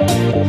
All is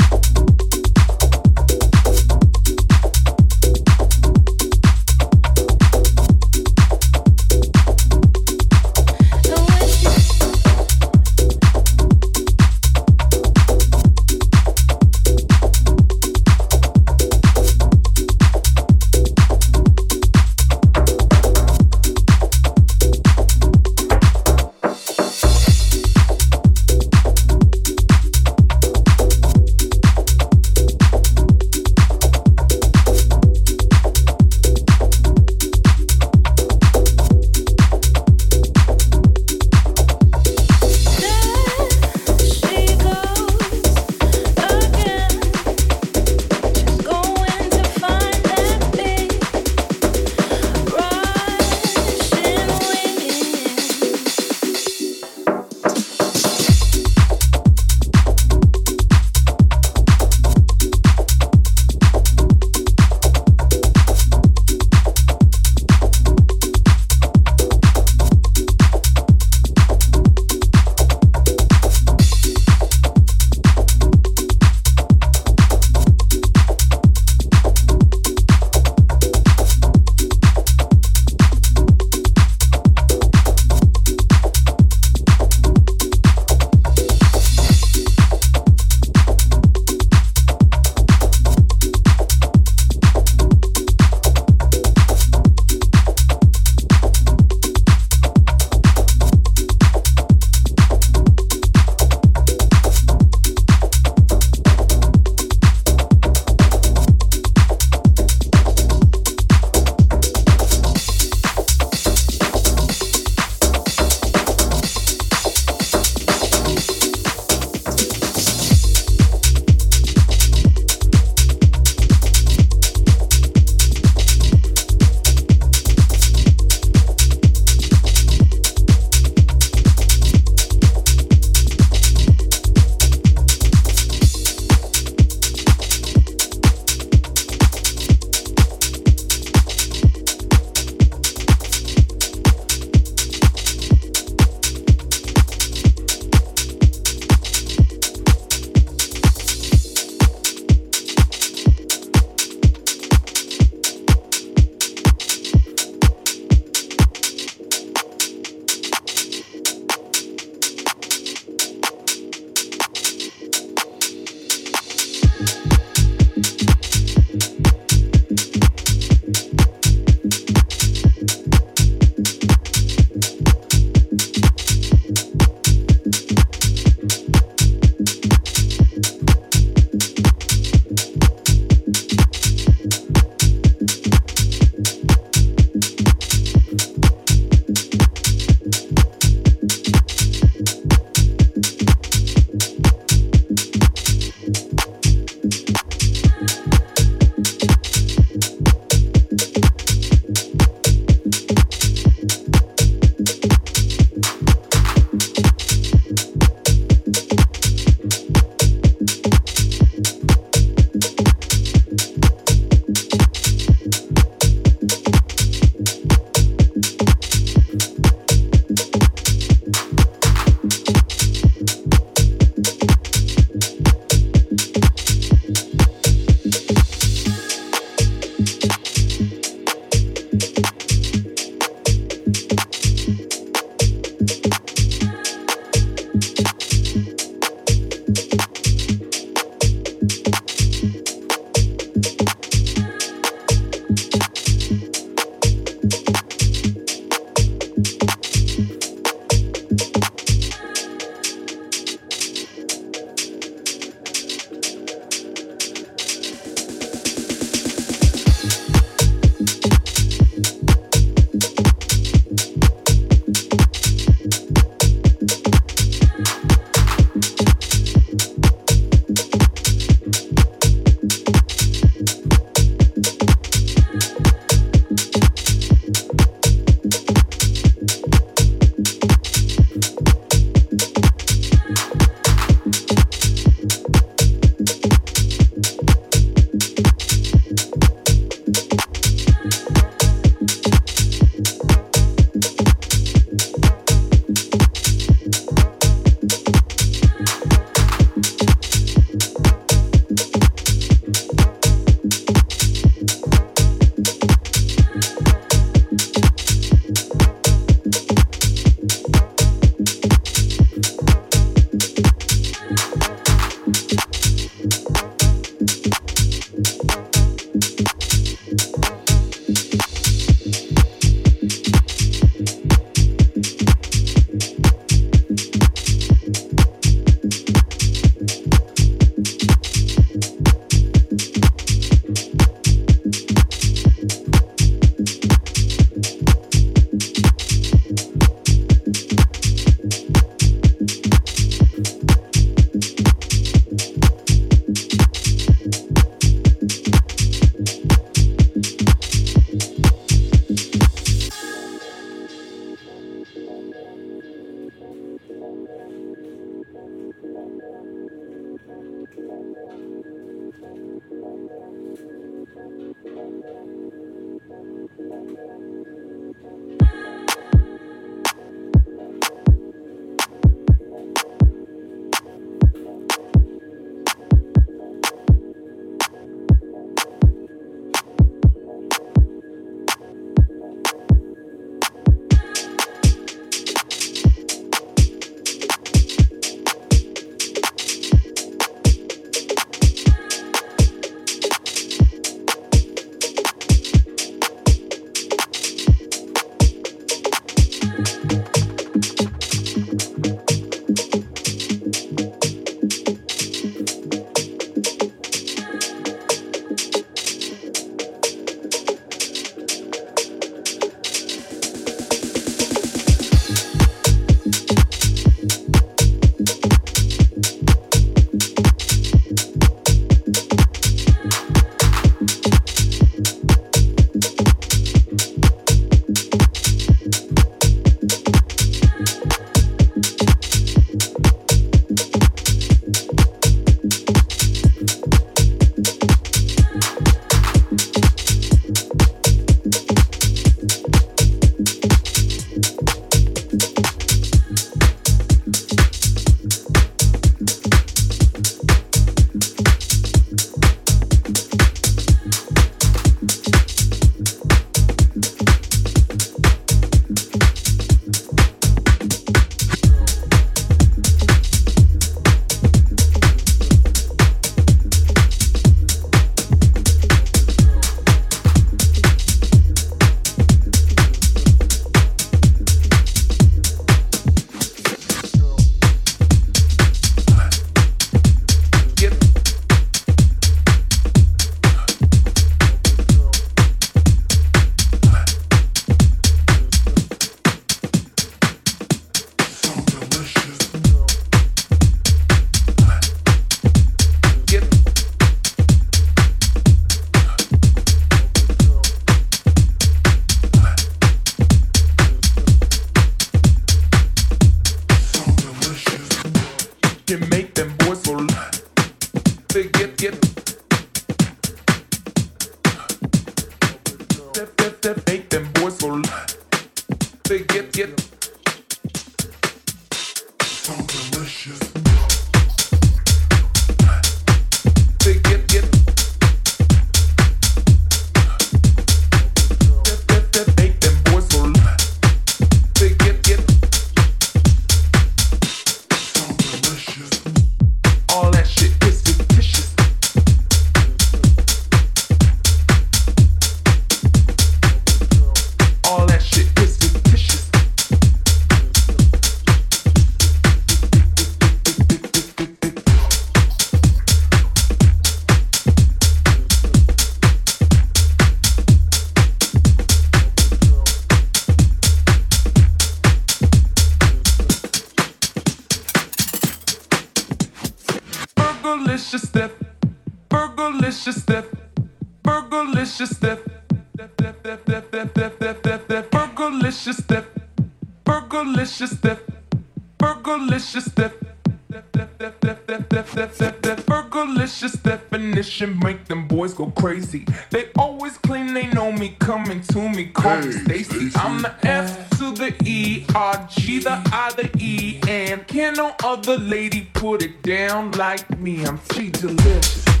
make them boys go crazy. They always claim they know me, coming to me, call hey, me Stacy. I'm the F to the E, R, G, the I, the E, and can no other lady put it down like me? I'm Fergalicious.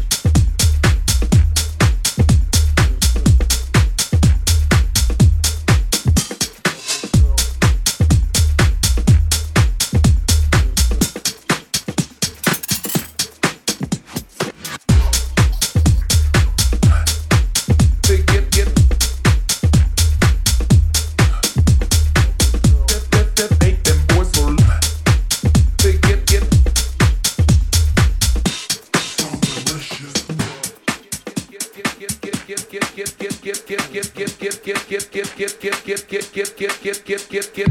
Get, get, get, get, get, get, get, get, get, get, get.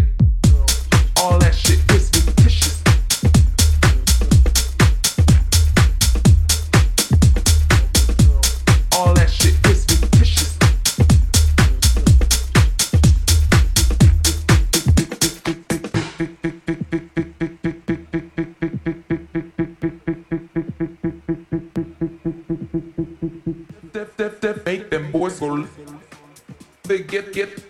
All that shit is fictitious. All that shit is repetitious. Make them boys go big get get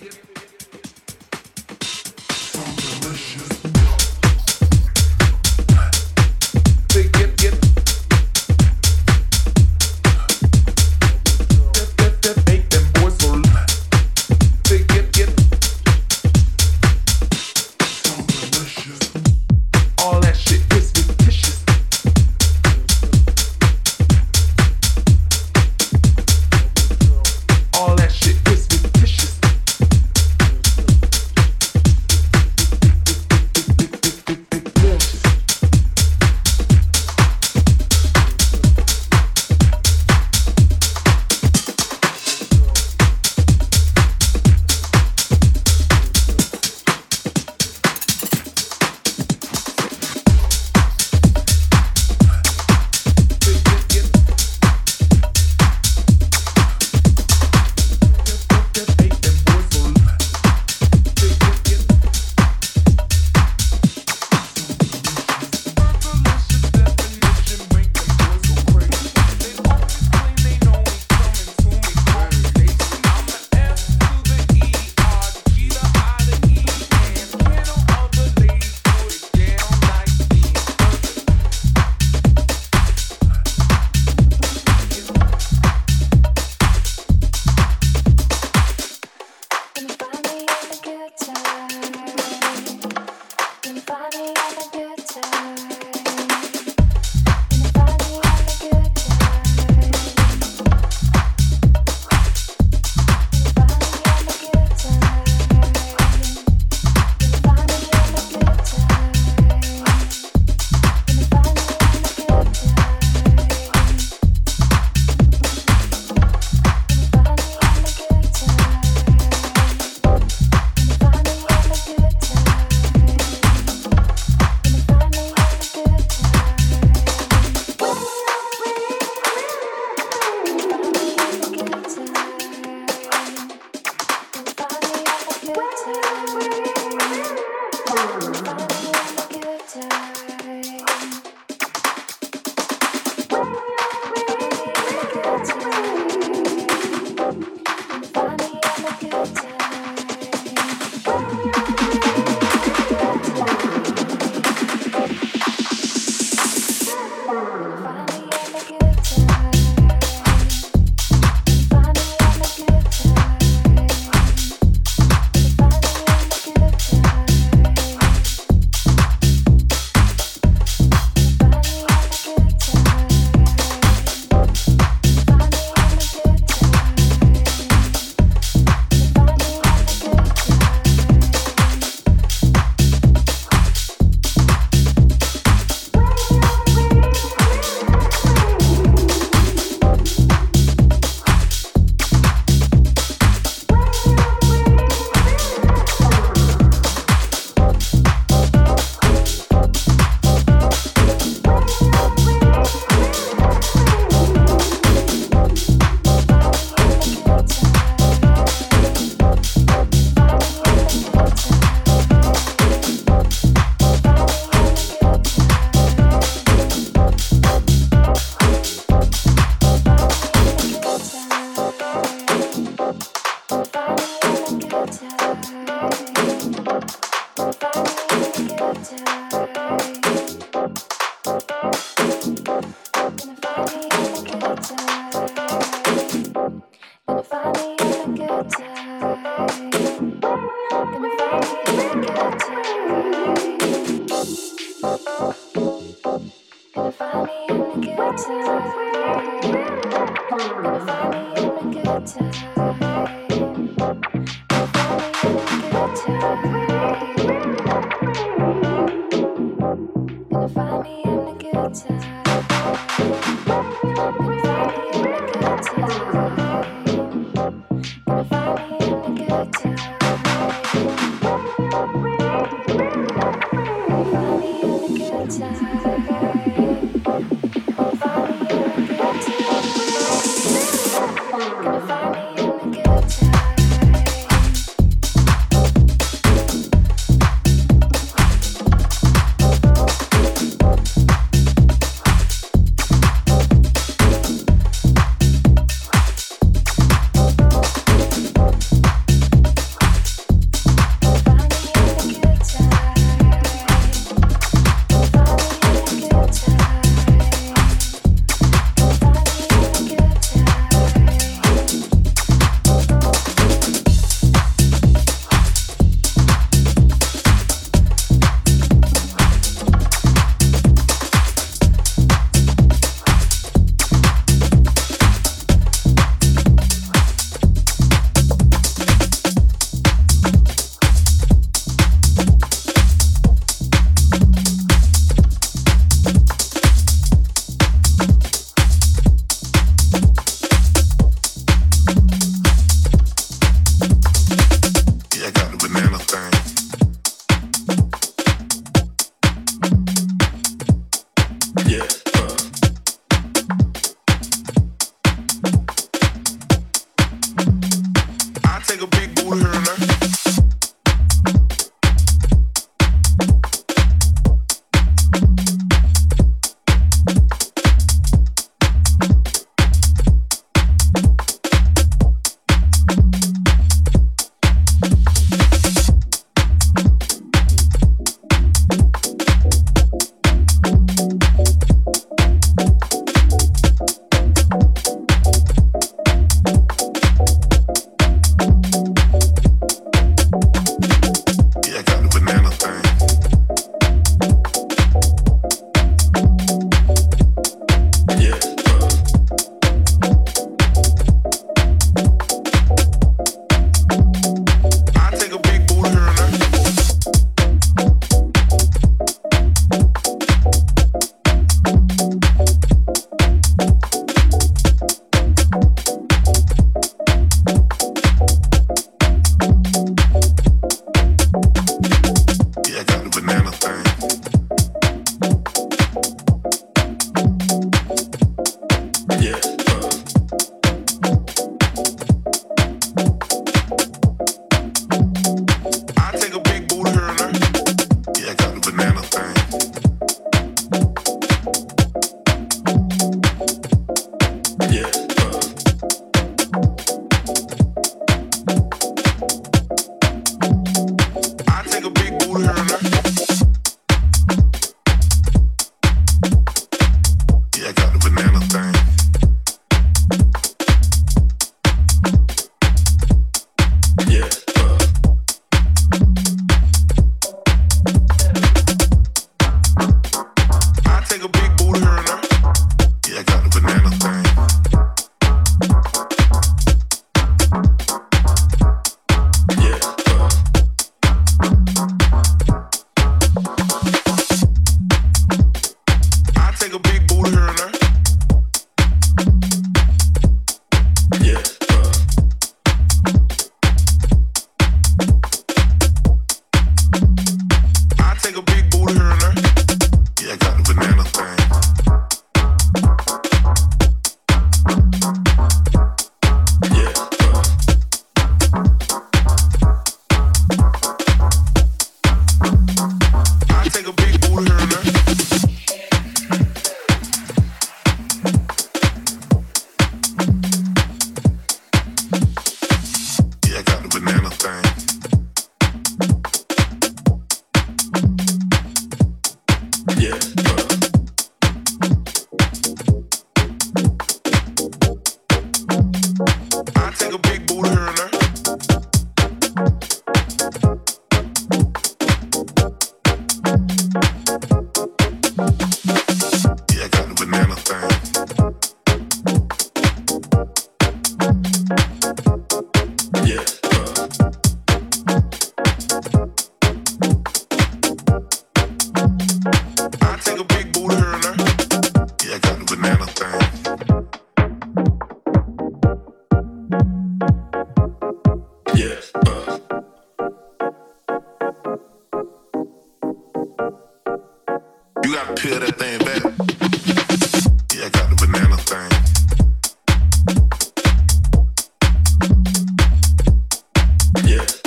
I